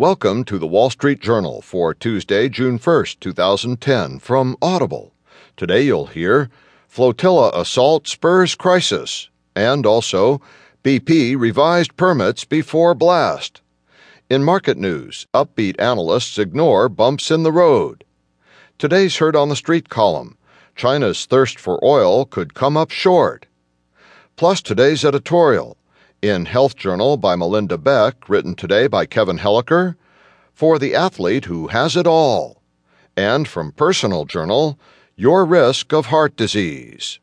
Welcome to the Wall Street Journal for Tuesday, June 1st, 2010, from Audible. Today you'll hear Flotilla Assault Spurs Crisis, and also BP revised permits before blast. In market news, upbeat analysts ignore bumps in the road. Today's Heard on the Street column China's thirst for oil could come up short. Plus, today's editorial in Health Journal by Melinda Beck, written today by Kevin Helliker, for the athlete who has it all. And from Personal Journal, Your Risk of Heart Disease.